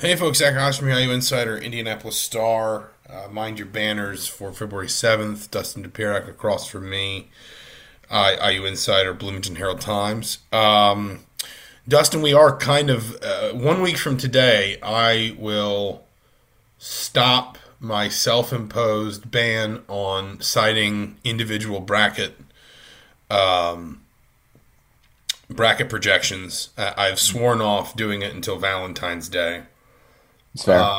Hey folks, Zach Osterman, IU Insider, Indianapolis Star. Uh, mind your banners for February 7th. Dustin Dopirak across from me. Uh, IU Insider, Bloomington Herald Times. Um, Dustin, we are kind of, uh, one week from today, I will stop my self imposed ban on citing individual bracket um, bracket projections. I've sworn off doing it until Valentine's Day.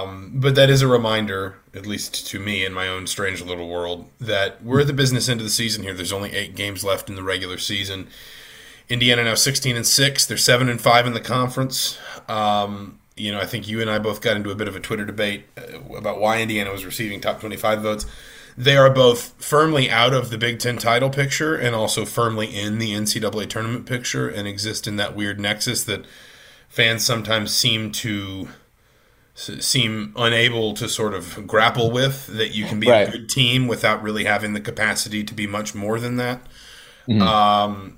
Um, but that is a reminder, at least to me in my own strange little world, that we're at the business end of the season here. There's only eight games left in the regular season. Indiana now 16 and six. They're seven and five in the conference. Um, you know, I think you and I both got into a bit of a Twitter debate uh, about why Indiana was receiving top 25 votes. They are both firmly out of the Big Ten title picture and also firmly in the NCAA tournament picture and exist in that weird nexus that fans sometimes seem to seem unable to sort of grapple with that you can be right. a good team without really having the capacity to be much more than that. Mm-hmm. Um,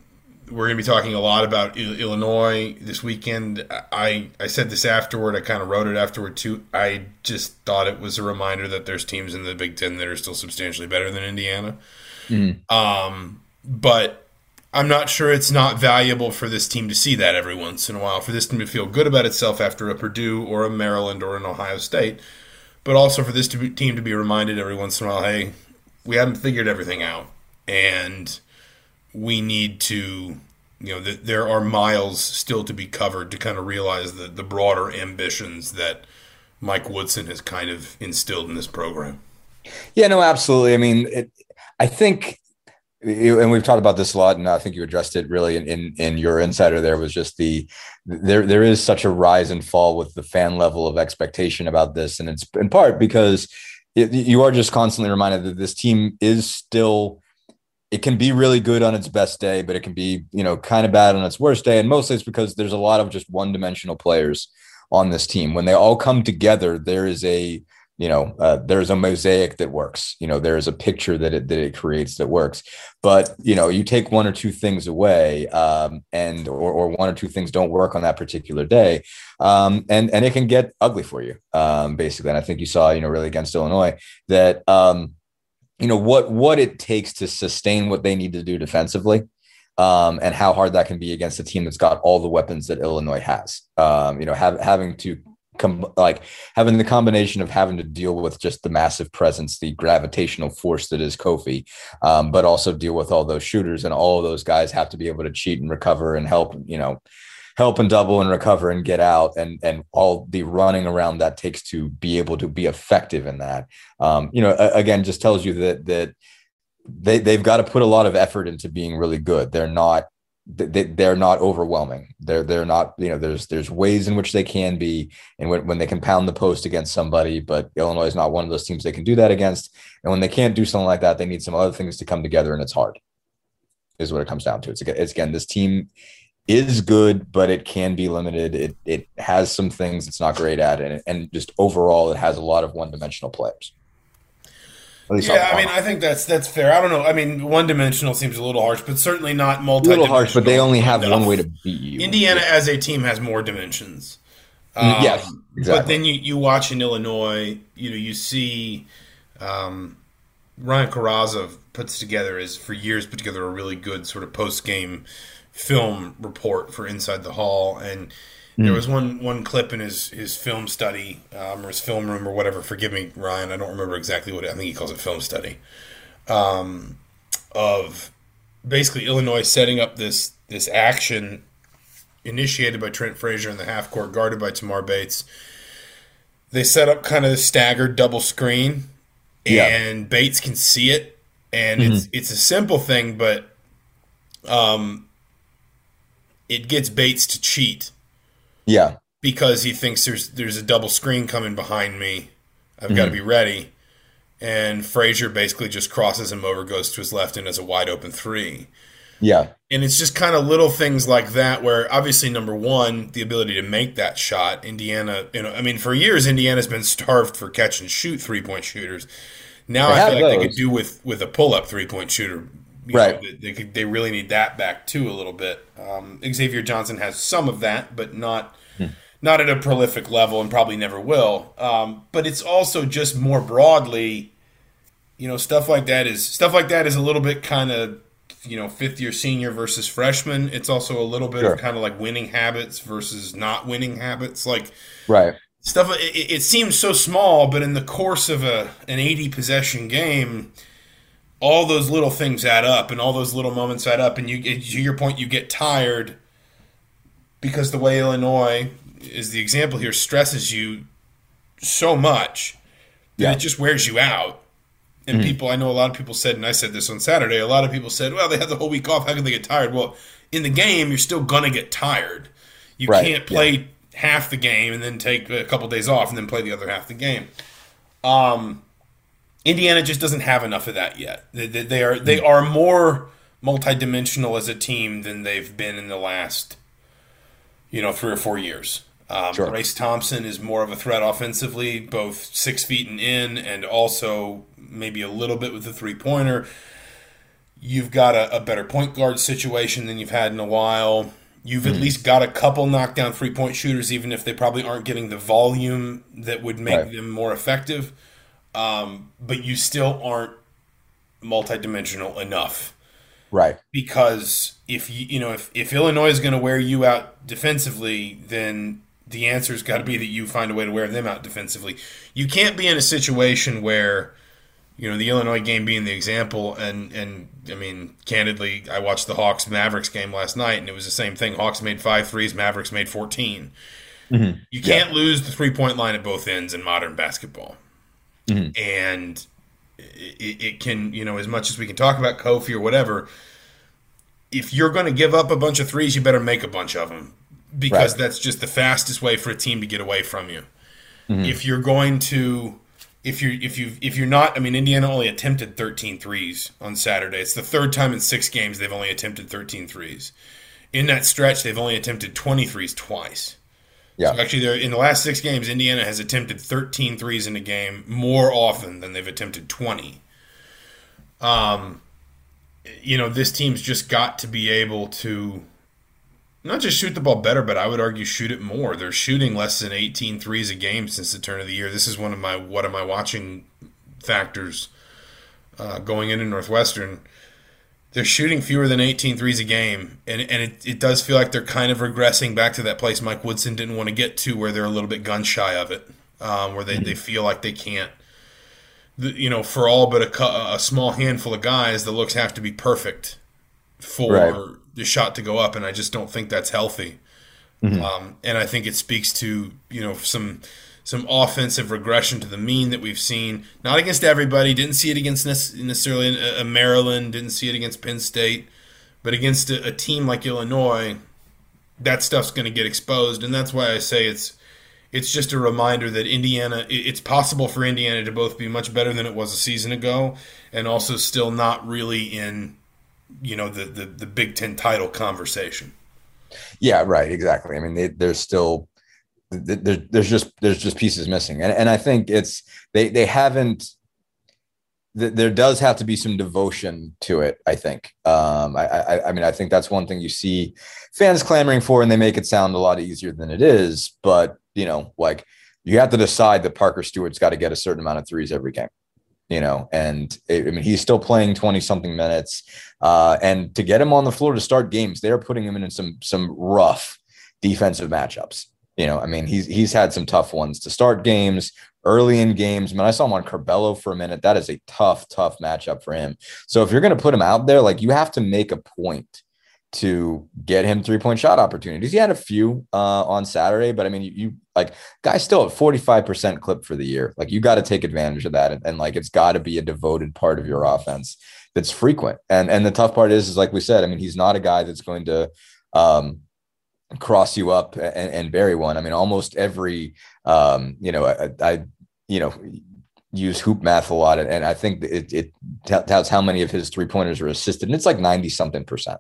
we're going to be talking a lot about Illinois this weekend. I, I said this afterward. I kind of wrote it afterward too. I just thought it was a reminder that there's teams in the Big Ten that are still substantially better than Indiana. Mm-hmm. Um, but I'm not sure it's not valuable for this team to see that every once in a while, for this team to feel good about itself after a Purdue or a Maryland or an Ohio State, but also for this to be, team to be reminded every once in a while, hey, we haven't figured everything out, and we need to, you know, th- there are miles still to be covered to kind of realize the the broader ambitions that Mike Woodson has kind of instilled in this program. Yeah, no, absolutely. I mean, it, I think and we've talked about this a lot, and I think you addressed it really in, in, in your insider. There was just the there there is such a rise and fall with the fan level of expectation about this, and it's in part because it, you are just constantly reminded that this team is still it can be really good on its best day, but it can be you know kind of bad on its worst day, and mostly it's because there's a lot of just one dimensional players on this team. When they all come together, there is a you know uh, there's a mosaic that works you know there's a picture that it that it creates that works but you know you take one or two things away um, and or, or one or two things don't work on that particular day um, and and it can get ugly for you um, basically and i think you saw you know really against illinois that um, you know what what it takes to sustain what they need to do defensively um, and how hard that can be against a team that's got all the weapons that Illinois has. Um, you know, have, having to com- like having the combination of having to deal with just the massive presence, the gravitational force that is Kofi, um, but also deal with all those shooters and all those guys have to be able to cheat and recover and help, you know, help and double and recover and get out and and all the running around that takes to be able to be effective in that. Um, you know, again, just tells you that that they they've got to put a lot of effort into being really good. They're not they, they're not overwhelming. They're they're not you know there's there's ways in which they can be and when, when they can pound the post against somebody, but Illinois is not one of those teams they can do that against. And when they can't do something like that, they need some other things to come together, and it's hard. Is what it comes down to. It's, it's again this team is good, but it can be limited. It it has some things it's not great at, and and just overall it has a lot of one dimensional players yeah, I mean, I think that's that's fair. I don't know. I mean, one dimensional seems a little harsh, but certainly not multi. A little harsh, but they only have enough. one way to beat you. Indiana, as a team, has more dimensions. Mm, um, yes, exactly. But then you you watch in Illinois, you know, you see um, Ryan Corazza puts together is for years put together a really good sort of post game film report for Inside the Hall and Mm. There was one one clip in his his film study um, or his film room or whatever. Forgive me, Ryan. I don't remember exactly what it, I think he calls it film study. Um, of basically Illinois setting up this this action initiated by Trent Frazier in the half court, guarded by Tamar Bates. They set up kind of the staggered double screen, and yeah. Bates can see it, and mm-hmm. it's it's a simple thing, but um, it gets Bates to cheat yeah. Because he thinks there's there's a double screen coming behind me. I've mm-hmm. got to be ready. And Frazier basically just crosses him over, goes to his left, and has a wide open three. Yeah. And it's just kind of little things like that where obviously number one, the ability to make that shot. Indiana, you know, I mean, for years Indiana's been starved for catch and shoot three point shooters. Now they I feel like those. they could do with with a pull up three point shooter you right. Know, they, they, they really need that back too a little bit. Um, Xavier Johnson has some of that, but not. Not at a prolific level and probably never will. Um, but it's also just more broadly, you know, stuff like that is stuff like that is a little bit kind of you know fifth year senior versus freshman. It's also a little bit sure. of kind of like winning habits versus not winning habits, like right stuff. It, it seems so small, but in the course of a an eighty possession game all those little things add up and all those little moments add up and you to your point you get tired because the way illinois is the example here stresses you so much that yeah. it just wears you out and mm-hmm. people i know a lot of people said and i said this on saturday a lot of people said well they had the whole week off how can they get tired well in the game you're still gonna get tired you right. can't play yeah. half the game and then take a couple days off and then play the other half the game um Indiana just doesn't have enough of that yet. They, they, they are they are more multidimensional as a team than they've been in the last, you know, three or four years. Um, sure. Race Thompson is more of a threat offensively, both six feet and in, and also maybe a little bit with the three pointer. You've got a, a, better point guard situation than you've had in a while. You've mm-hmm. at least got a couple knockdown three point shooters, even if they probably aren't getting the volume that would make right. them more effective um, but you still aren't multidimensional enough. Right. Because if you you know if, if Illinois is going to wear you out defensively, then the answer's got to be that you find a way to wear them out defensively. You can't be in a situation where you know the Illinois game being the example and and I mean candidly I watched the Hawks Mavericks game last night and it was the same thing Hawks made five threes, Mavericks made 14 mm-hmm. you can't yeah. lose the three point line at both ends in modern basketball mm-hmm. and it, it, can you know as much as we can talk about Kofi or whatever. If you're going to give up a bunch of threes, you better make a bunch of them because right. that's just the fastest way for a team to get away from you. Mm-hmm. If you're going to if you're if you if you're not I mean Indiana only attempted 13 threes on Saturday. It's the third time in 6 games they've only attempted 13 threes. In that stretch they've only attempted 20 threes twice. Yeah. So actually, in the last six games, Indiana has attempted 13 threes in a game more often than they've attempted 20. Um, you know, this team's just got to be able to not just shoot the ball better, but I would argue shoot it more. They're shooting less than 18 threes a game since the turn of the year. This is one of my what am I watching factors uh, going into Northwestern they're shooting fewer than 18 threes a game, and, and it, it does feel like they're kind of regressing back to that place Mike Woodson didn't want to get to, where they're a little bit gun shy of it, um, where they, they feel like they can't, you know, for all but a, a small handful of guys, the looks have to be perfect for right. The shot to go up, and I just don't think that's healthy. Mm-hmm. Um, and I think it speaks to you know some some offensive regression to the mean that we've seen. Not against everybody. Didn't see it against necessarily a, Maryland. Didn't see it against Penn State. But against a, a team like Illinois, that stuff's going to get exposed, and that's why I say it's it's just a reminder that Indiana. It's possible for Indiana to both be much better than it was a season ago, and also still not really in you know the the, the Big Ten title conversation. Yeah, right. Exactly. I mean, they, there's still there, there's just there's just pieces missing, and and I think it's they they haven't. There does have to be some devotion to it. I think. Um, I, I I mean I think that's one thing you see fans clamoring for, and they make it sound a lot easier than it is. But you know, like you have to decide that Parker Stewart's got to get a certain amount of threes every game you know, and I mean, he's still playing 20 something minutes. Uh, and to get him on the floor to start games, they're putting him in some, some rough defensive matchups. You know, I mean, he's he's had some tough ones to start games early in games. I mean, I saw him on Curbelo for a minute. That is a tough, tough matchup for him. So if you're going to put him out there, like you have to make a point to get him three point shot opportunities. He had a few uh, on Saturday, but I mean, you, you like guys still at 45% clip for the year. Like you got to take advantage of that. And, and like it's got to be a devoted part of your offense that's frequent. And and the tough part is, is like we said, I mean, he's not a guy that's going to um, cross you up and, and bury one. I mean, almost every, um, you know, I, I, you know, use hoop math a lot, and I think it, it tells how many of his three pointers are assisted, and it's like ninety something percent.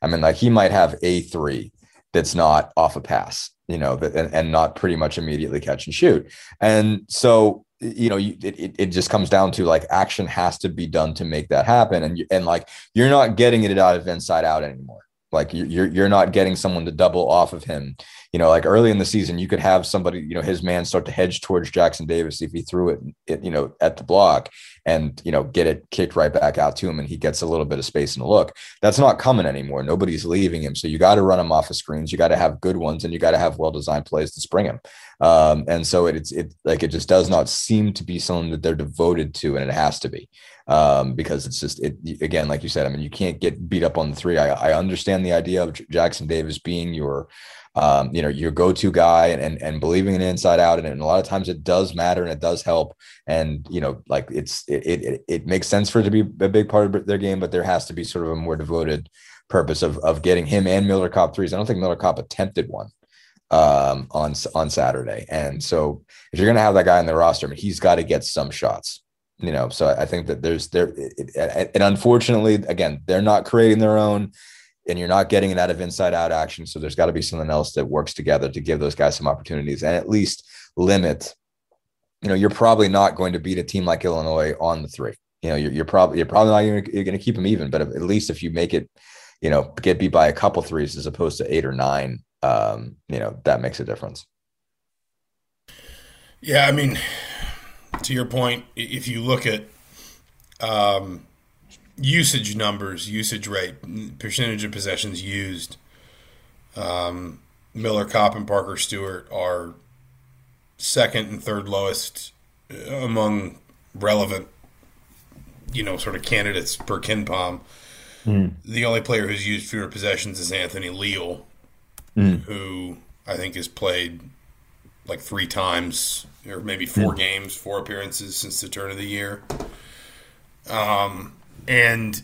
I mean, like he might have a three that's not off a pass, you know, and, and not pretty much immediately catch and shoot, and so you know, you, it, it just comes down to like action has to be done to make that happen, and and like you're not getting it out of inside out anymore. Like you're you're not getting someone to double off of him you know, like early in the season, you could have somebody, you know, his man start to hedge towards Jackson Davis if he threw it, it you know, at the block and, you know, get it kicked right back out to him and he gets a little bit of space and a look. That's not coming anymore. Nobody's leaving him. So you got to run him off of screens. You got to have good ones and you got to have well designed plays to spring him. Um, and so it, it's, it like, it just does not seem to be something that they're devoted to and it has to be um, because it's just it again, like you said. I mean, you can't get beat up on the three. I, I understand the idea of Jackson Davis being your um, you know, your go-to guy and, and, and believing in inside out. And, and, a lot of times it does matter and it does help. And, you know, like it's, it, it, it makes sense for it to be a big part of their game, but there has to be sort of a more devoted purpose of, of getting him and Miller Kopp threes. I don't think Miller Kopp attempted one um, on, on Saturday. And so if you're going to have that guy in the roster, I mean, he's got to get some shots you know so i think that there's there and unfortunately again they're not creating their own and you're not getting it out of inside out action. So there's got to be something else that works together to give those guys some opportunities and at least limit you know you're probably not going to beat a team like illinois on the three. You know you're, you're probably you're probably not you're going to keep them even but at least if you make it you know get beat by a couple threes as opposed to eight or nine um you know that makes a difference. Yeah i mean to your point, if you look at um, usage numbers, usage rate, percentage of possessions used, um, Miller, Kopp, and Parker Stewart are second and third lowest among relevant, you know, sort of candidates per KenPom. Mm. The only player who's used fewer possessions is Anthony Leal, mm. who I think has played like three times or maybe four mm. games, four appearances since the turn of the year. Um, and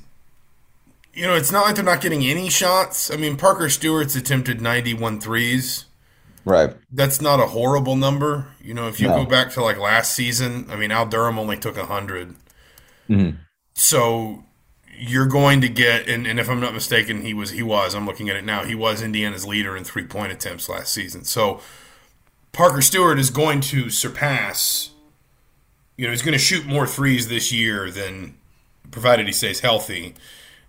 you know, it's not like they're not getting any shots. I mean, Parker Stewart's attempted 91 threes. Right. That's not a horrible number. You know, if you no. go back to like last season, I mean, Al Durham only took 100. Mm-hmm. So you're going to get, and, and if I'm not mistaken, he was, he was, I'm looking at it now, he was Indiana's leader in three point attempts last season. So Parker Stewart is going to surpass, you know, he's going to shoot more threes this year than, provided he stays healthy,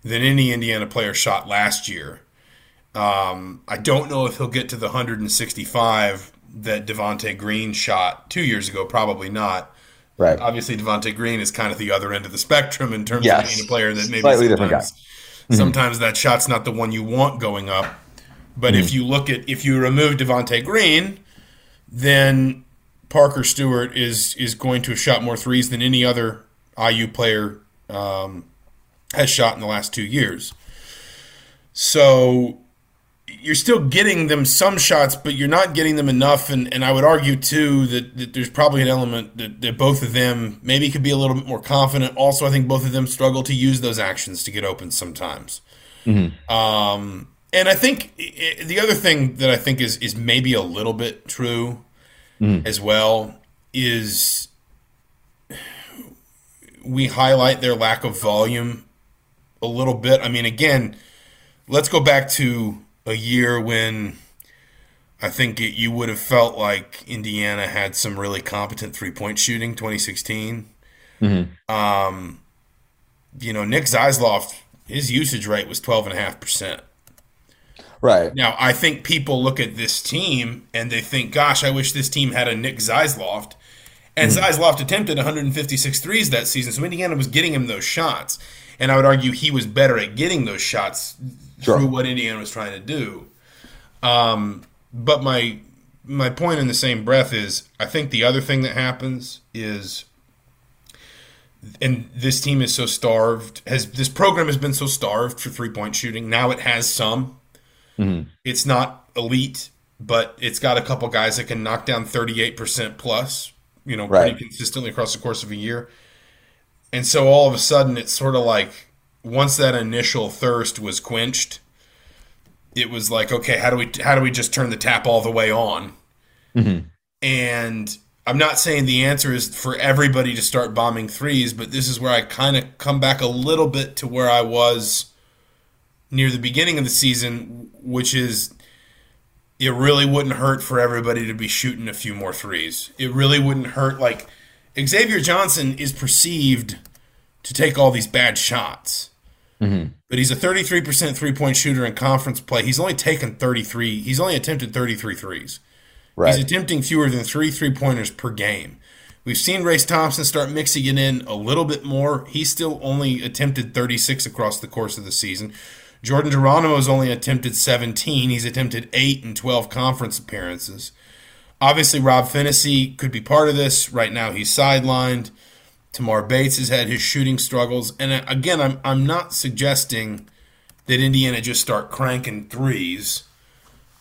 than any Indiana player shot last year. Um, I don't know if he'll get to the 165 that Devonte Green shot two years ago. Probably not. Right. Obviously, Devonte Green is kind of the other end of the spectrum in terms yes. of being a player that maybe Slightly sometimes, mm-hmm. sometimes that shot's not the one you want going up. But mm-hmm. if you look at if you remove Devonte Green, then Parker Stewart is is going to have shot more threes than any other IU player um, has shot in the last two years. So you're still getting them some shots, but you're not getting them enough. And, and I would argue too that, that there's probably an element that, that both of them maybe could be a little bit more confident. Also, I think both of them struggle to use those actions to get open sometimes. Mm-hmm. Um, and I think the other thing that I think is is maybe a little bit true mm. as well is we highlight their lack of volume a little bit. I mean, again, let's go back to a year when I think it, you would have felt like Indiana had some really competent three point shooting, 2016. Mm-hmm. Um, you know, Nick Zeisloft, his usage rate was 12.5%. Right. Now, I think people look at this team and they think, gosh, I wish this team had a Nick Zeisloft. And mm-hmm. Zeisloft attempted 156 threes that season, so Indiana was getting him those shots. And I would argue he was better at getting those shots sure. through what Indiana was trying to do. Um, but my my point in the same breath is I think the other thing that happens is and this team is so starved has this program has been so starved for three point shooting. Now it has some Mm-hmm. It's not elite, but it's got a couple guys that can knock down 38% plus, you know, right. pretty consistently across the course of a year. And so all of a sudden, it's sort of like once that initial thirst was quenched, it was like, okay, how do we how do we just turn the tap all the way on? Mm-hmm. And I'm not saying the answer is for everybody to start bombing threes, but this is where I kind of come back a little bit to where I was near the beginning of the season, which is it really wouldn't hurt for everybody to be shooting a few more threes. It really wouldn't hurt. Like Xavier Johnson is perceived to take all these bad shots. Mm-hmm. But he's a 33% three point shooter in conference play. He's only taken 33, he's only attempted 33 threes. Right. He's attempting fewer than three three pointers per game. We've seen Race Thompson start mixing it in a little bit more. He's still only attempted 36 across the course of the season. Jordan Geronimo has only attempted 17. He's attempted 8 and 12 conference appearances. Obviously, Rob Phinisee could be part of this. Right now, he's sidelined. Tamar Bates has had his shooting struggles. And uh, again, I'm, I'm not suggesting that Indiana just start cranking threes.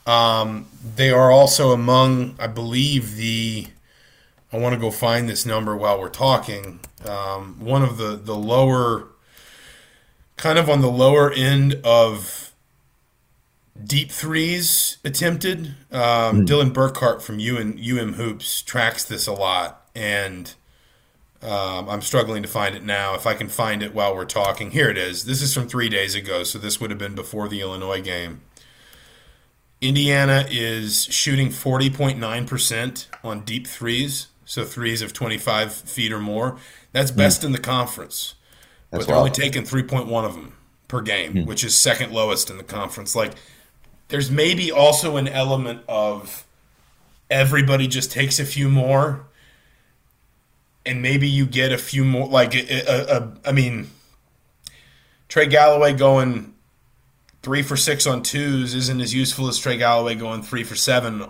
Um, they are also among, I believe, the. I want to go find this number while we're talking. Um, one of the, the lower, kind of on the lower end of deep threes attempted. Um, mm. Dylan Burkhardt from UM, UM Hoops tracks this a lot. And um, I'm struggling to find it now. If I can find it while we're talking, here it is. This is from three days ago, so this would have been before the Illinois game. Indiana is shooting 40.9% on deep threes, so threes of 25 feet or more. That's best mm. in the conference. That's but they're wild. only taking 3.1 of them per game, mm. which is second lowest in the conference. Like, there's maybe also an element of everybody just takes a few more and maybe you get a few more. Like, a, a, a, I mean, Trey Galloway going three for six on twos isn't as useful as Trey Galloway going three for seven,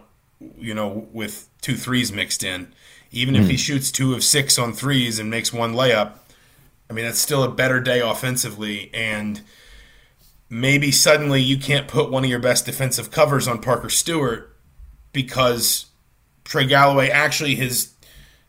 you know, with two threes mixed in. Even mm. if he hmm. shoots two of six on threes and makes one layup, I mean, that's still a better day offensively. And maybe suddenly you can't put one of your best defensive covers on Parker Stewart because Trey Galloway actually has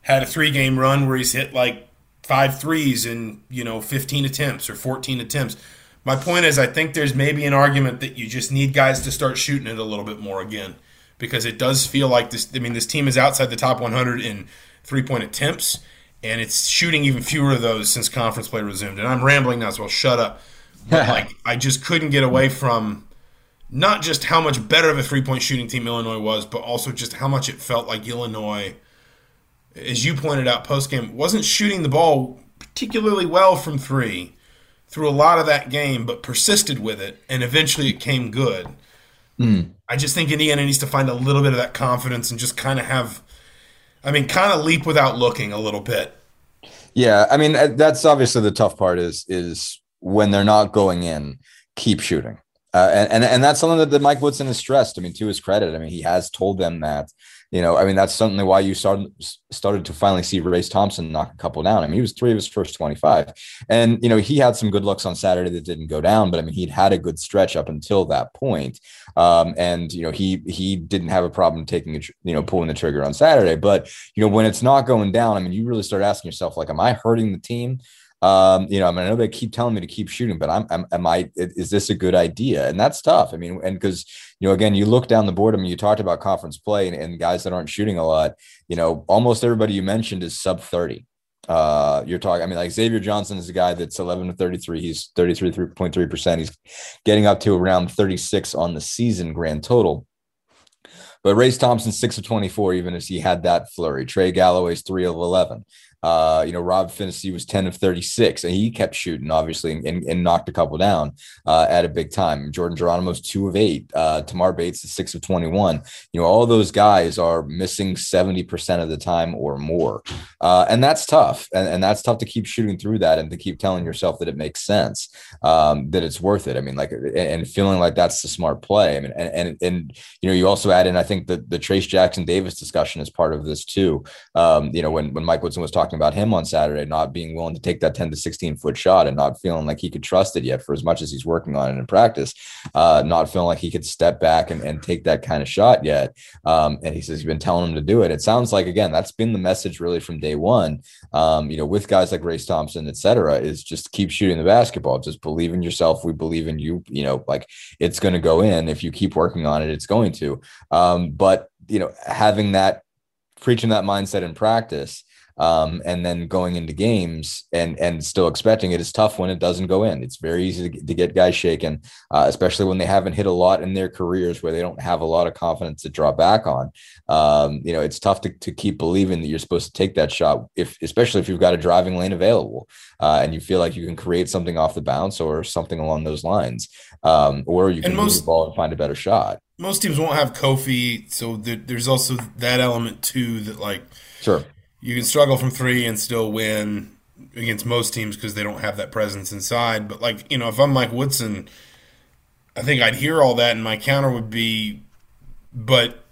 had a three game run where he's hit like five threes in, you know, 15 attempts or 14 attempts. My point is, I think there's maybe an argument that you just need guys to start shooting it a little bit more again because it does feel like this. I mean, this team is outside the top 100 in three point attempts, and it's shooting even fewer of those since conference play resumed. And I'm rambling now, so I'll shut up. But like, I just couldn't get away from not just how much better of a three point shooting team Illinois was, but also just how much it felt like Illinois as you pointed out post game, wasn't shooting the ball particularly well from three through a lot of that game, but persisted with it, and eventually it came good. Mm. I just think Indiana needs to find a little bit of that confidence and just kind of have, I mean, kind of leap without looking a little bit. Yeah, I mean uh, that's obviously the tough part is is when they're not going in, keep shooting. Uh, and, and and that's something that, that Mike Woodson has stressed. I mean, to his credit, I mean, he has told them that you know, I mean, that's certainly why you started started to finally see Race Thompson knock a couple down. I mean, he was three of his first 25. And, you know, he had some good looks on Saturday that didn't go down, but I mean, he'd had a good stretch up until that point. Um, and, you know, he he didn't have a problem taking, a, you know, pulling the trigger on Saturday. But, you know, when it's not going down, I mean, you really start asking yourself, like, am I hurting the team? Um, you know, I mean, I know they keep telling me to keep shooting, but I'm, I'm am I, is this a good idea? And that's tough. I mean, and because, you know, again, you look down the board. I mean, you talked about conference play and, and guys that aren't shooting a lot, you know, almost everybody you mentioned is sub 30. Uh, you're talking, I mean, like Xavier Johnson is a guy that's 11 to 33. He's 33.3%. He's getting up to around 36 on the season grand total. But Race Thompson, six of 24, even as he had that flurry. Trey Galloway's three of 11. Uh, you know, Rob Phinisee was 10 of 36, and he kept shooting, obviously, and, and knocked a couple down uh, at a big time. Jordan Geronimo's two of eight. Uh, Tamar Bates is six of 21. You know, all those guys are missing 70% of the time or more. Uh, and that's tough. And, and that's tough to keep shooting through that and to keep telling yourself that it makes sense, um, that it's worth it. I mean, like, and feeling like that's the smart play. I mean, and, and, and you know, you also add in, I think, the, the Trayce Jackson Davis discussion is part of this too. Um, you know, when, when Mike Woodson was talking talking about him on Saturday, not being willing to take that 10 to 16 foot shot and not feeling like he could trust it yet for as much as he's working on it in practice, uh, not feeling like he could step back and, and take that kind of shot yet. Um, and he says he's been telling him to do it. It sounds like, again, that's been the message really from day one, um, you know, with guys like Race Thompson, et cetera, is just keep shooting the basketball. Just believe in yourself. We believe in you. You know, like it's going to go in. If you keep working on it, it's going to. Um, but, you know, having that, preaching that mindset in practice Um, and then going into games and and still expecting it is tough when it doesn't go in. It's very easy to, to get guys shaken, uh, especially when they haven't hit a lot in their careers where they don't have a lot of confidence to draw back on. Um, you know, it's tough to, to keep believing that you're supposed to take that shot, if especially if you've got a driving lane available uh, and you feel like you can create something off the bounce or something along those lines, um, or you can most, move the ball and find a better shot. Most teams won't have Kofi, so there's also that element too that like sure you can struggle from three and still win against most teams because they don't have that presence inside. But like you know, if I'm Mike Woodson, I think I'd hear all that, and my counter would be, but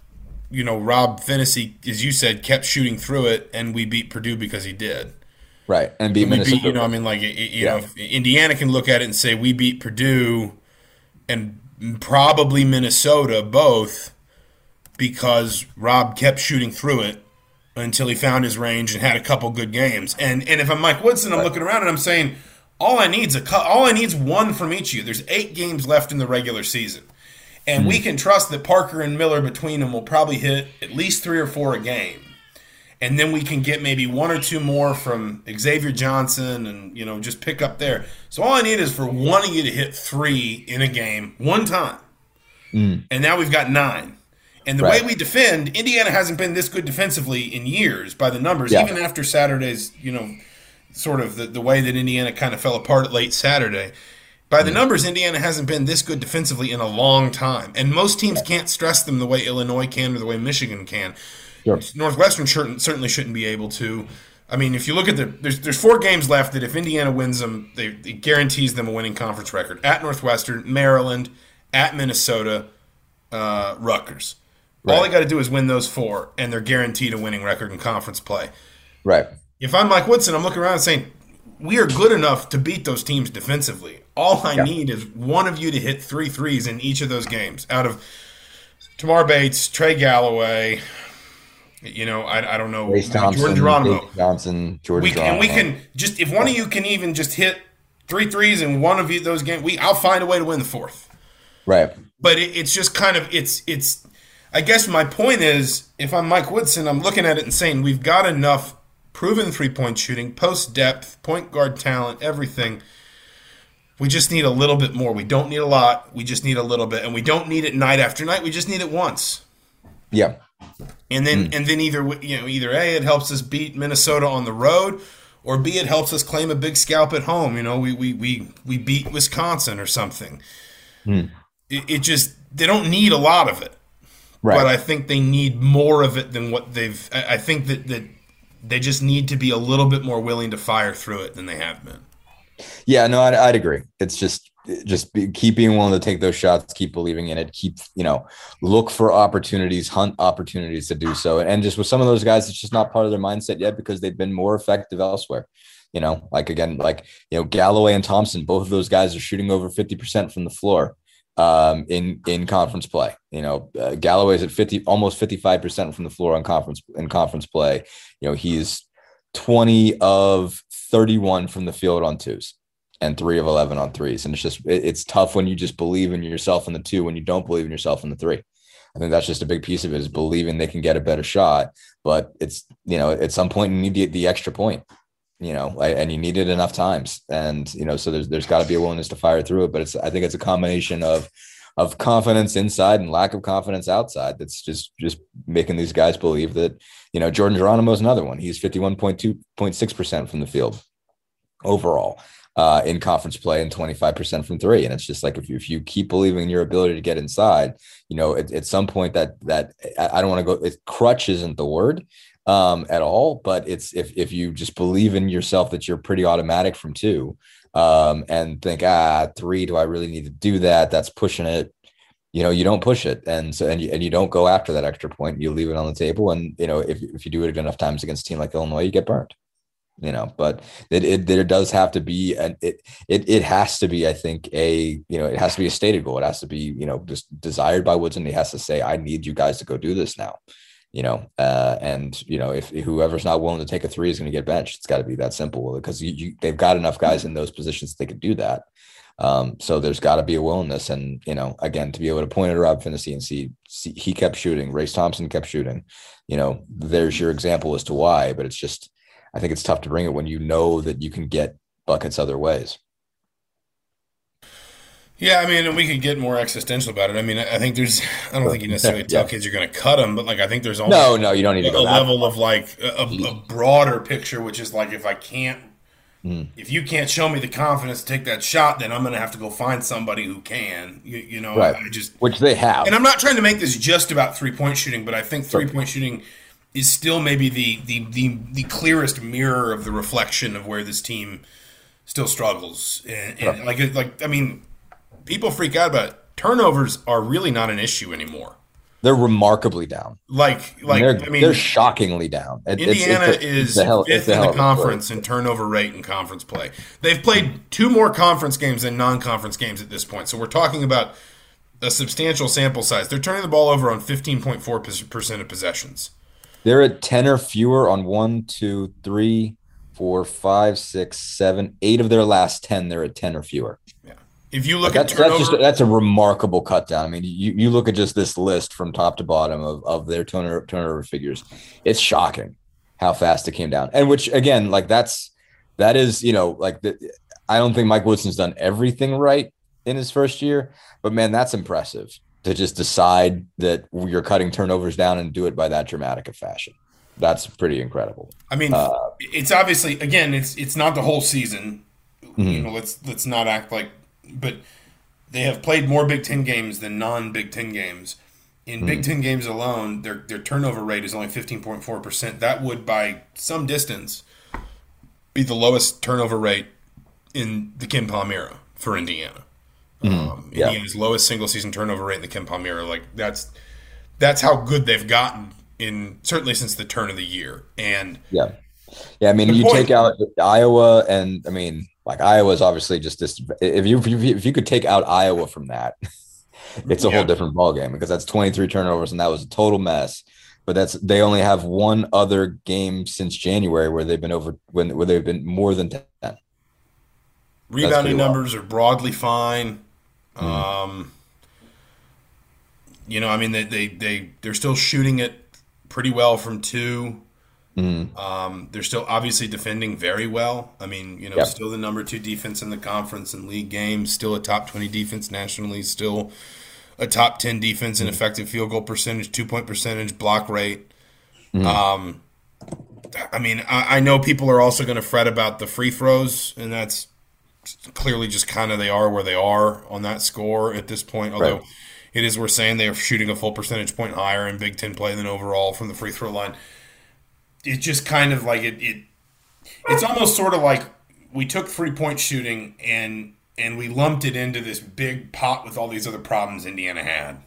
you know, Rob Phinisee, as you said, kept shooting through it, and we beat Purdue because he did. Right, and beat Minnesota. Beat, you know, I mean, like you yeah. know, Indiana can look at it and say we beat Purdue, and probably Minnesota both because Rob kept shooting through it until he found his range and had a couple good games. And and if I'm Mike Woodson, I'm looking around and I'm saying, all I need's a all I need's one from each of you. There's eight games left in the regular season, and mm-hmm. we hmm. can trust that Parker and Miller between them will probably hit at least three or four a game. And then we can get maybe one or two more from Xavier Johnson, and you know just pick up there. So all I need is for one of you to hit three in a game one time, mm. and now we've got nine. And the right. way we defend, Indiana hasn't been this good defensively in years by the numbers, yeah. even after Saturday's, you know, sort of the, the way that Indiana kind of fell apart late Saturday. By the mm. numbers, Indiana hasn't been this good defensively in a long time. And most teams can't stress them the way Illinois can or the way Michigan can. Sure. Northwestern certainly shouldn't be able to. I mean, if you look at the there's there's four games left that if Indiana wins them, they, it guarantees them a winning conference record at Northwestern, Maryland, at Minnesota, uh, Rutgers. Right. All they got to do is win those four, and they're guaranteed a winning record in conference play. Right. If I'm Mike Woodson, I'm looking around and saying, we are good enough to beat those teams defensively. All I yeah. need is one of you to hit three threes in each of those games out of Tamar Bates, Trey Galloway, you know, I, I don't know, Thompson, Jordan Geronimo. Johnson, Jordan we can, Geronimo. we can just, if one of you can even just hit three threes in one of those games, we I'll find a way to win the fourth. Right. But it, it's just kind of, it's, it's, I guess my point is, if I'm Mike Woodson, I'm looking at it and saying we've got enough proven three point shooting, post depth, point guard talent, everything. We just need a little bit more. We don't need a lot. We just need a little bit, and we don't need it night after night. We just need it once. Yeah. And then mm. and then either you know either a it helps us beat Minnesota on the road, or b it helps us claim a big scalp at home. You know we we we we beat Wisconsin or something. Mm. It, it just they don't need a lot of it. Right. But I think they need more of it than what they've. I think that that they just need to be a little bit more willing to fire through it than they have been. Yeah, no, I'd, I'd agree. It's just just be, keep being willing to take those shots, keep believing in it, keep you know look for opportunities, hunt opportunities to do so. And just with some of those guys, it's just not part of their mindset yet because they've been more effective elsewhere. You know, like again, like you know, Galloway and Thompson, both of those guys are shooting over fifty percent from the floor um, in in conference play. You know, uh, Galloway's at fifty, almost fifty five percent from the floor on conference in conference play. You know, he's twenty of thirty one from the field on twos and three of 11 on threes. And it's just, it, it's tough when you just believe in yourself in the two, when you don't believe in yourself in the three. I think that's just a big piece of it is believing they can get a better shot. But it's, you know, at some point you need the, the extra point you know, and you need it enough times. And, you know, so there's, there's got to be a willingness to fire through it. But it's, I think it's a combination of, of confidence inside and lack of confidence outside. That's just, just making these guys believe that, you know, Jordan Geronimo is another one. He's 51.2.6% from the field overall. Uh, in conference play and 25% from three. And it's just like if you, if you keep believing in your ability to get inside, you know, at, at some point that that I don't want to go, it, crutch isn't the word, um, at all. But it's if if you just believe in yourself that you're pretty automatic from two, um, and think ah three, do I really need to do that? That's pushing it. You know, you don't push it, and so and you, and you don't go after that extra point. You leave it on the table, and you know if if you do it enough times against a team like Illinois, you get burned you know but it, it there does have to be and it, it it has to be i think a you know it has to be a stated goal it has to be you know just desired by woodson he has to say i need you guys to go do this now you know, uh, and you know, if, whoever's not willing to take a three is going to get benched, it's got to be that simple because you, you, they've got enough guys in those positions they could do that. Um, so there's got to be a willingness, and you know, again, to be able to point at Rob Phinisee and see, see he kept shooting, Race Thompson kept shooting. You know, there's your example as to why, but it's just I think it's tough to bring it when you know that you can get buckets other ways. Yeah, I mean, and we could get more existential about it. I mean, I think there's, I don't think you necessarily tell yeah. kids you're going to cut them, but like I think there's almost no, no, you don't need like a level of like a, a, broader picture, which is like if I can't, mm. if you can't show me the confidence to take that shot, then I'm going to have to go find somebody who can. You, you know, right. I just which they have. And I'm not trying to make this just about three point shooting, but I think three point shooting is still maybe the, the the the clearest mirror of the reflection of where this team still struggles. And, and right. like like I mean people freak out about it. Turnovers are really not an issue anymore. They're remarkably down. Like, like they're, I mean, they're shockingly down. It, Indiana it's, it's a, is hell, fifth in the conference in turnover rate in conference play. They've played two more conference games than non-conference games at this point. So we're talking about a substantial sample size. They're turning the ball over on 15.4 percent of possessions. They're at 10 or fewer on one, two, three, four, five, six, seven, eight of their last 10. They're at 10 or fewer. If you look that's, at turnover, that's, just, that's a remarkable cut down. I mean, you, you look at just this list from top to bottom of, of their turnover, turnover figures. It's shocking how fast it came down. And which again, like that's that is, you know, like the, I don't think Mike Woodson's done everything right in his first year, but man, that's impressive to just decide that you're cutting turnovers down and do it by that dramatic a fashion. That's pretty incredible. I mean, uh, it's obviously again, it's it's not the whole season. Mm-hmm. You know, let's let's not act like but they have played more Big Ten games than non Big Ten games. In mm Big Ten games alone, their their turnover rate is only fifteen point four percent. That would, by some distance, be the lowest turnover rate in the KenPom era for Indiana. mm Um, yeah. Indiana's lowest single season turnover rate in the KenPom era. Like that's that's how good they've gotten in certainly since the turn of the year. And yeah, yeah. I mean, you point, take out Iowa, and I mean, like Iowa's obviously just this. If you if you, could take out Iowa from that, it's a yeah. whole different ball game because that's 23 turnovers and that was a total mess. But that's they only have one other game since January where they've been over when where they've been more than 10. Rebounding numbers well. are broadly fine. Mm. Um, you know, I mean they they they they're still shooting it pretty well from two. Mm-hmm. Um, they're still obviously defending very well. I mean, you know, yep. still the number two defense in the conference and league games, still a top 20 defense nationally, still a top 10 defense in mm-hmm. effective field goal percentage, two point percentage, block rate. Mm-hmm. Um, I mean, I, I know people are also going to fret about the free throws, and that's clearly just kind of they are where they are on that score at this point. Although right. it is worth saying they are shooting a full percentage point higher in Big Ten play than overall from the free throw line it's just kind of like it, it it's almost sort of like we took three point shooting and and we lumped it into this big pot with all these other problems Indiana had.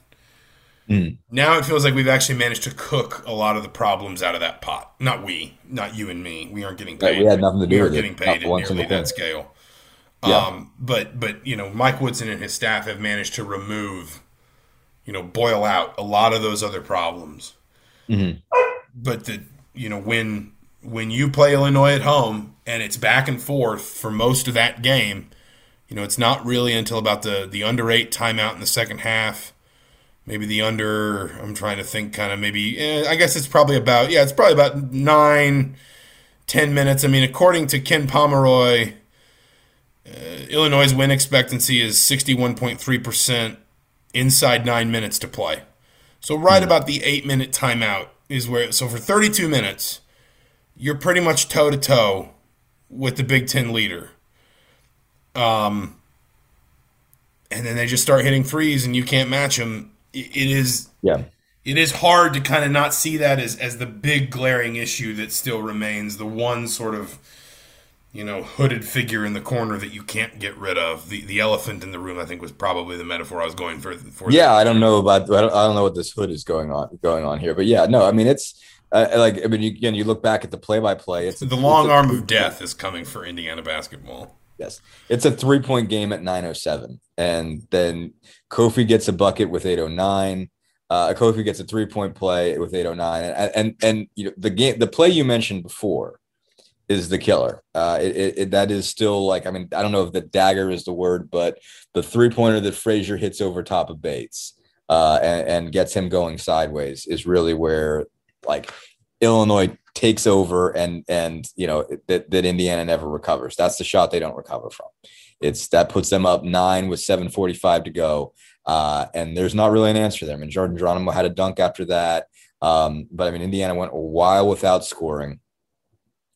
Mm. Now it feels like we've actually managed to cook a lot of the problems out of that pot. Not we, not you and me. We aren't getting paid. we had nothing to do we with getting paid at nearly that scale. Yeah. Um, but but you know, Mike Woodson and his staff have managed to remove, you know, boil out a lot of those other problems. Mm-hmm. But the you know when when you play Illinois at home and it's back and forth for most of that game, you know it's not really until about the the under eight timeout in the second half, maybe the under. I'm trying to think, kind of maybe. Eh, I guess it's probably about yeah, it's probably about nine, ten minutes. I mean, according to Ken Pomeroy. Uh, Illinois' win expectancy is 61.3% inside nine minutes to play. So, right mm-hmm. about the eight minute timeout, is where so for 32 minutes, you're pretty much toe to toe with the Big Ten leader. Um, and then they just start hitting threes, and you can't match them. it, it is yeah. It is hard to kind of not see that as as the big glaring issue that still remains. The one sort of you know, hooded figure in the corner that you can't get rid of. The the elephant in the room, I think, was probably the metaphor I was going for. for yeah, I don't know about I don't, I don't know what this hood is going on going on here, but yeah, no, I mean it's uh, like I mean you, again, you look back at the play by play. It's the long it's arm of death is coming for Indiana basketball. Yes, it's a three point game at nine oh seven, and then Kofi gets a bucket with eight oh nine. Uh, Kofi gets a three point play with 809 and, and and you know the game the play you mentioned before is the killer. Uh, it, it, it, that is still like I mean I don't know if the dagger is the word, but the three pointer that Frazier hits over top of Bates uh, and, and, gets him going sideways is really where like Illinois takes over and and you know that, that Indiana never recovers. That's the shot they don't recover from. It's that puts them up nine with 745 to go. Uh, and there's not really an answer there. I mean, Jordan Geronimo had a dunk after that. Um, but I mean, Indiana went a while without scoring,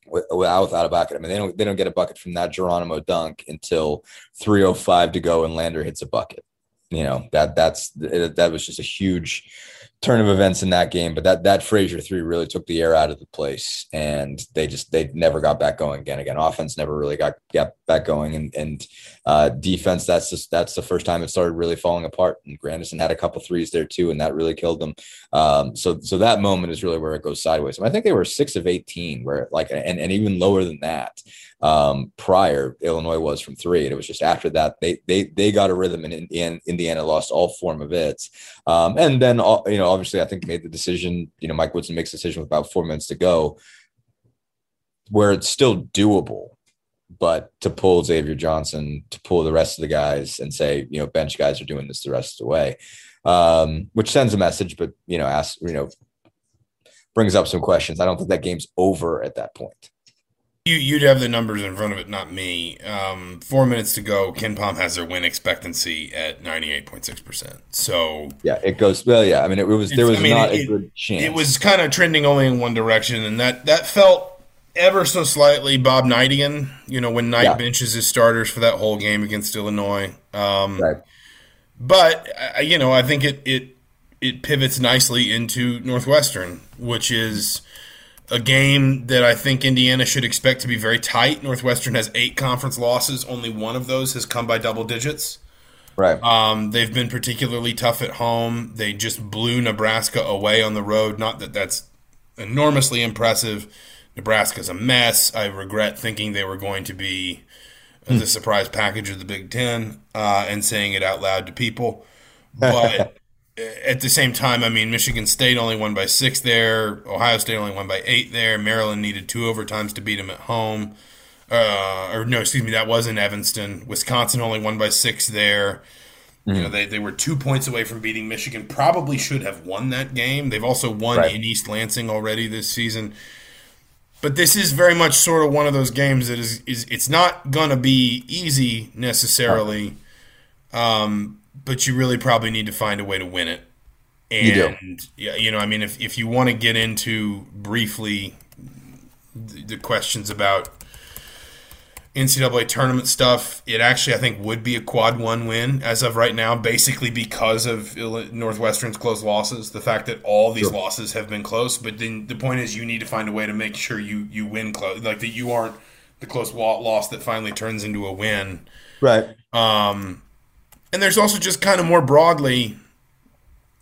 without a bucket. I mean, they don't they don't get a bucket from that Geronimo dunk until 3:05 to go, and Lander hits a bucket. You know that that's that was just a huge turn of events in that game. But that that Frazier three really took the air out of the place, and they just they never got back going again. Again, offense never really got got back going, and and uh, defense that's just that's the first time it started really falling apart. And Grandison had a couple threes there too, and that really killed them. Um, so so that moment is really where it goes sideways. I, think they were six of eighteen, where like and and even lower than that um, prior Illinois was from three. And it was just after that they they they got a rhythm and in, Indiana lost all form of it. Um, and then you know obviously I think made the decision. You know Mike Woodson makes a decision with about four minutes to go, where it's still doable. But to pull Xavier Johnson, to pull the rest of the guys and say, you know, bench guys are doing this the rest of the way, um, which sends a message, but you know, ask, you know, brings up some questions. I don't think that game's over at that point. You, you'd have the numbers in front of it, not me. Um, four minutes to go. KenPom has their win expectancy at ninety eight point six percent. So yeah, it goes well. Yeah, I mean, it was there was I mean, not it, a good chance. It was kind of trending only in one direction, and that that felt ever so slightly Bob Knightian. You know, when Knight yeah. benches his starters for that whole game against Illinois. Um, right. But you know, I think it it it pivots nicely into Northwestern, which is a game that I think Indiana should expect to be very tight. Northwestern has eight conference losses. Only one of those has come by double digits. Right. Um, they've been particularly tough at home. They just blew Nebraska away on the road. Not that that's enormously impressive. Nebraska's a mess. I regret thinking they were going to be hmm. the surprise package of the Big Ten uh, and saying it out loud to people. But at the same time, I mean, Michigan State only won by six there. Ohio State only won by eight there. Maryland needed two overtimes to beat them at home. Uh, or no, excuse me, that was in Evanston. Wisconsin only won by six there. Mm-hmm. You know, they, they were two points away from beating Michigan. Probably should have won that game. They've also won right. in East Lansing already this season. But this is very much sort of one of those games that is, is it's not going to be easy necessarily. Um, but you really probably need to find a way to win it. And you do. yeah, you know, I mean, if if you want to get into briefly the, the questions about NCAA tournament stuff, it actually I think would be a quad one win as of right now, basically because of Northwestern's close losses. The fact that all these sure. losses have been close, but then the point is you need to find a way to make sure you you win close, like that you aren't the close loss that finally turns into a win. Right. Um, and there's also just kind of more broadly,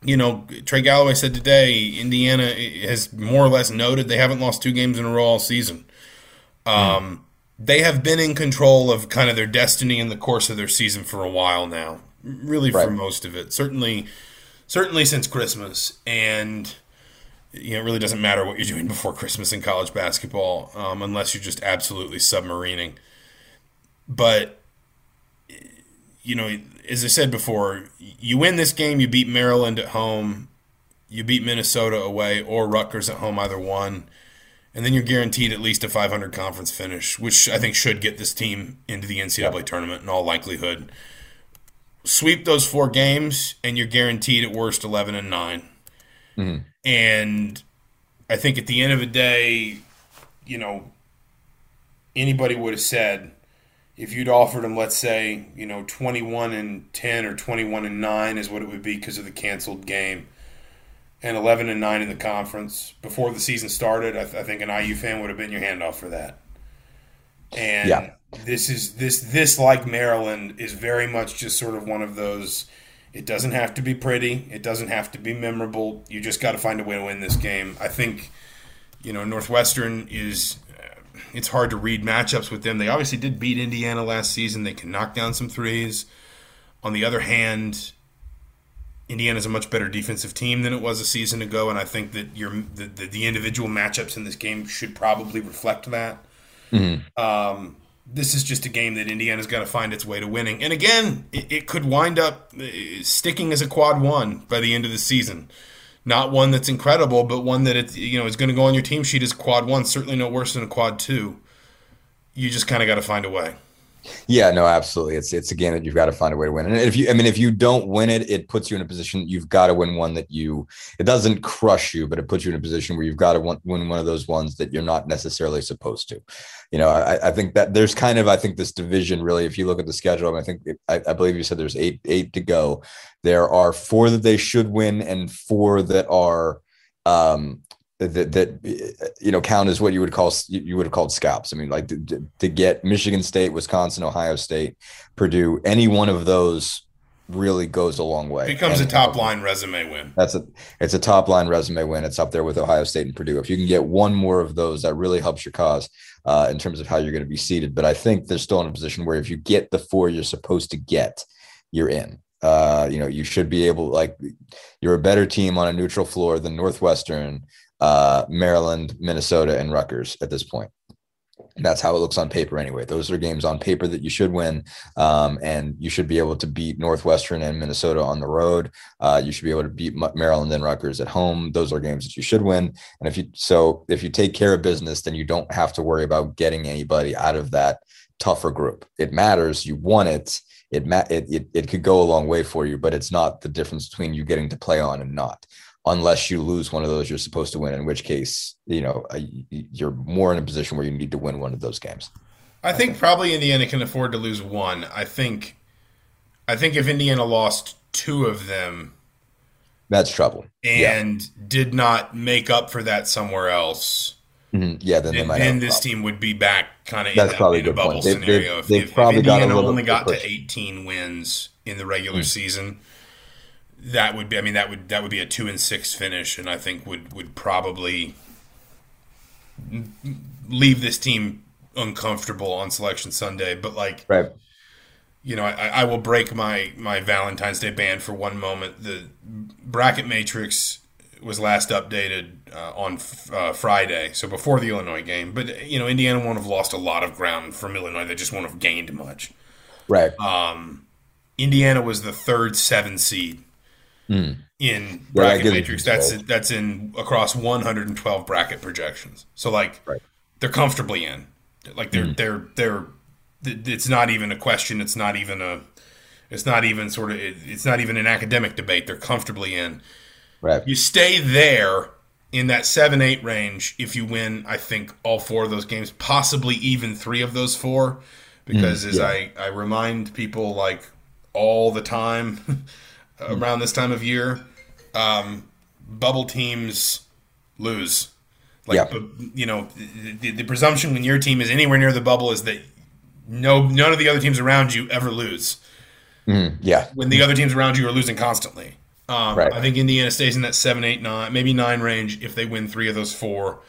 you know, Trey Galloway said today Indiana has more or less noted they haven't lost two games in a row all season. Um, mm. They have been in control of kind of their destiny in the course of their season for a while now, really right. for most of it. Certainly, certainly since Christmas, and you know, it really doesn't matter what you're doing before Christmas in college basketball, um, unless you're just absolutely submarining. But you know, as I said before, you win this game, you beat Maryland at home, you beat Minnesota away, or Rutgers at home, either one, and then you're guaranteed at least a 500 conference finish, which I think should get this team into the NCAA tournament in all likelihood. Sweep those four games, and you're guaranteed at worst 11 and 9. Mm-hmm. And I think at the end of the day, you know, anybody would have said if you'd offered him, let's say, you know, 21 and 10 or 21 and 9 is what it would be because of the canceled game, and 11 and 9 in the conference before the season started, I, th- I think an IU fan would have been your handoff for that. And yeah. this is this this like Maryland is very much just sort of one of those. It doesn't have to be pretty. It doesn't have to be memorable. You just got to find a way to win this game. I think, you know, Northwestern is it's hard to read matchups with them. They obviously did beat Indiana last season. They can knock down some threes. On the other hand, Indiana's a much better defensive team than it was a season ago, and I think that your the, the, the individual matchups in this game should probably reflect that. Mm-hmm. Um, this is just a game that Indiana's got to find its way to winning, and again, it, it, could wind up uh, sticking as a quad one by the end of the season. Not one that's incredible, but one that it you know is going to go on your team sheet as quad one. Certainly no worse than a quad two. You just kind of got to find a way. Yeah, no, absolutely. It's it's a game that you've got to find a way to win. And if you, I mean, if you don't win it, it puts you in a position you've got to win one that you. It doesn't crush you, but it puts you in a position where you've got to win one of those ones that you're not necessarily supposed to. You know, I, I think that there's kind of I think this division really. If you look at the schedule, I, mean, I think I, I believe you said there's eight eight to go. There are four that they should win and four that are um that that you know count as what you would call you would have called scalps. I mean, like to, to, get Michigan State, Wisconsin, Ohio State, Purdue, any one of those really goes a long way. Becomes and, a top line resume win. That's a it's a top line resume win. It's up there with Ohio State and Purdue. If you can get one more of those, that really helps your cause uh, in terms of how you're going to be seated. But I think they're still in a position where if you get the four you're supposed to get, you're in. Uh, you know, you should be able like you're a better team on a neutral floor than Northwestern uh, Maryland, Minnesota, and Rutgers at this point. And that's how it looks on paper anyway. Those are games on paper that you should win, um, and you should be able to beat Northwestern and Minnesota on the road. Uh, you should be able to beat Maryland and Rutgers at home. Those are games that you should win. And if you so if you take care of business, then you don't have to worry about getting anybody out of that tougher group. It matters. You won it. It, ma- it, it, it could go a long way for you, but it's not the difference between you getting to play on and not unless you lose one of those you're supposed to win in which case you know you're more in a position where you need to win one of those games i think probably indiana can afford to lose one i think i think if indiana lost two of them that's trouble and yeah. did not make up for that somewhere else mm-hmm. yeah then, then, then this team would be back kind of in, that, in a bubble point. scenario they've, they've, if, probably if indiana only got to 18 wins in the regular mm-hmm. season that would be. I mean, that would that would be a two and six finish, and I think would would probably leave this team uncomfortable on Selection Sunday. But like, right. You know, I, I will break my my Valentine's Day ban for one moment. The bracket matrix was last updated uh, on uh, Friday, so before the Illinois game. But you know, Indiana won't have lost a lot of ground from Illinois. They just won't have gained much. Right. Um, Indiana was the third seven seed mm. in bracket yeah, matrix. That's that's in across 112 bracket projections. So like right. they're comfortably in. Like they're mm. they're they're it's not even a question. It's not even a it's not even sort of it's not even an academic debate. They're comfortably in. Right. You stay there in that seven eight range if you win. I think all four of those games, possibly even three of those four, because mm, as I I remind people like all the time. around this time of year, um, bubble teams lose. Like, yeah. you know, the, the, presumption when your team is anywhere near the bubble is that no none of the other teams around you ever lose. Mm, yeah. When the other teams around you are losing constantly. Um, right. I think Indiana stays in that seven, eight, nine, maybe nine range if they win three of those four.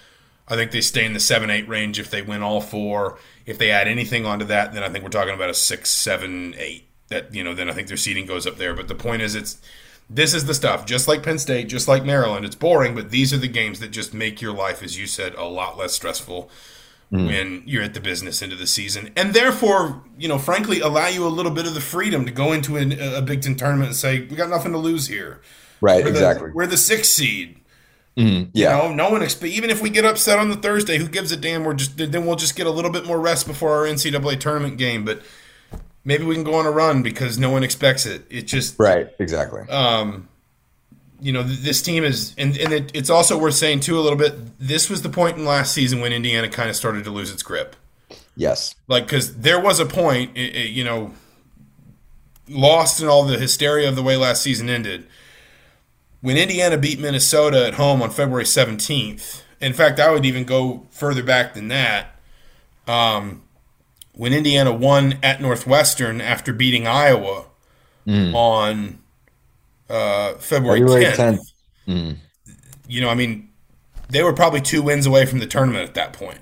I think they stay in the seven, eight range if they win all four. If they add anything onto that, then I think we're talking about a six, seven, eight that you know then I think their seating goes up there. But the point is, it's this is the stuff. Just like Penn State, just like Maryland, it's boring, but these are the games that just make your life, as you said, a lot less stressful mm. when you're at the business end of the season, and therefore, you know, frankly, allow you a little bit of the freedom to go into a, a Big Ten tournament and say, we got nothing to lose here. Right. We're exactly. The, we're the sixth seed. Mm, yeah. You know, no one expect even if we get upset on the Thursday, who gives a damn? We're just then we'll just get a little bit more rest before our NCAA tournament game, but maybe we can go on a run because no one expects it. It just right, exactly. Um, you know, this team is, and, and it, it's also worth saying too a little bit. This was the point in last season when Indiana kind of started to lose its grip. Yes, like because there was a point, it, it, you know, lost in all the hysteria of the way last season ended. When Indiana beat Minnesota at home on February seventeenth. In fact, I would even go further back than that. Um, when Indiana won at Northwestern after beating Iowa mm. on uh, February, February 10th. 10th. Mm. You know, I mean, they were probably two wins away from the tournament at that point.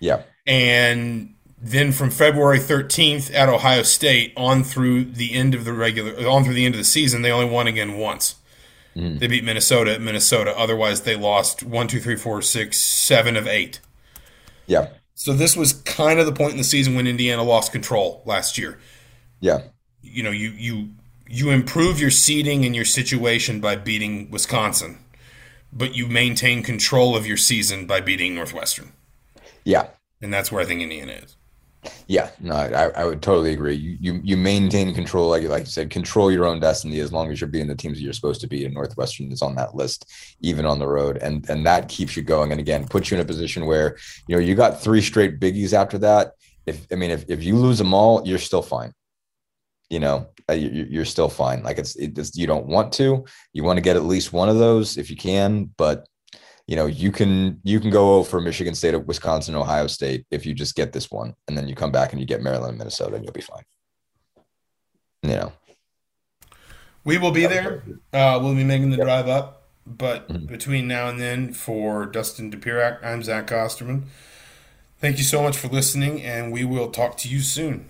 Yeah. And then from February 13th at Ohio State on through the end of the regular, on through the end of the season, they only won again once. Mm. They beat Minnesota at Minnesota. Otherwise, they lost one, two, three, four, six, seven of eight. Yeah. So this was kind of the point in the season when Indiana lost control last year. Yeah. You know, you you you improve your seeding and your situation by beating Wisconsin. but you maintain control of your season by beating Northwestern. Yeah, and that's where I think Indiana is. Yeah, no, I, I would totally agree. You, you you maintain control, like like you said, control your own destiny as long as you're being the teams that you're supposed to be. And Northwestern is on that list, even on the road, and and that keeps you going. And again, puts you in a position where you know you got three straight biggies after that. If I mean, if if you lose them all, you're still fine. You know, uh, you're still fine. Like it's it just you don't want to. You want to get at least one of those if you can, but you know, you can you can go for Michigan State, of Wisconsin, Ohio State if you just get this one, and then you come back and you get Maryland, and Minnesota, and you'll be fine. You know, we will be there. Uh, we'll be making the drive up, but mm-hmm. between now and then, for Dustin Dopirak, I'm Zach Osterman. Thank you so much for listening, and we will talk to you soon.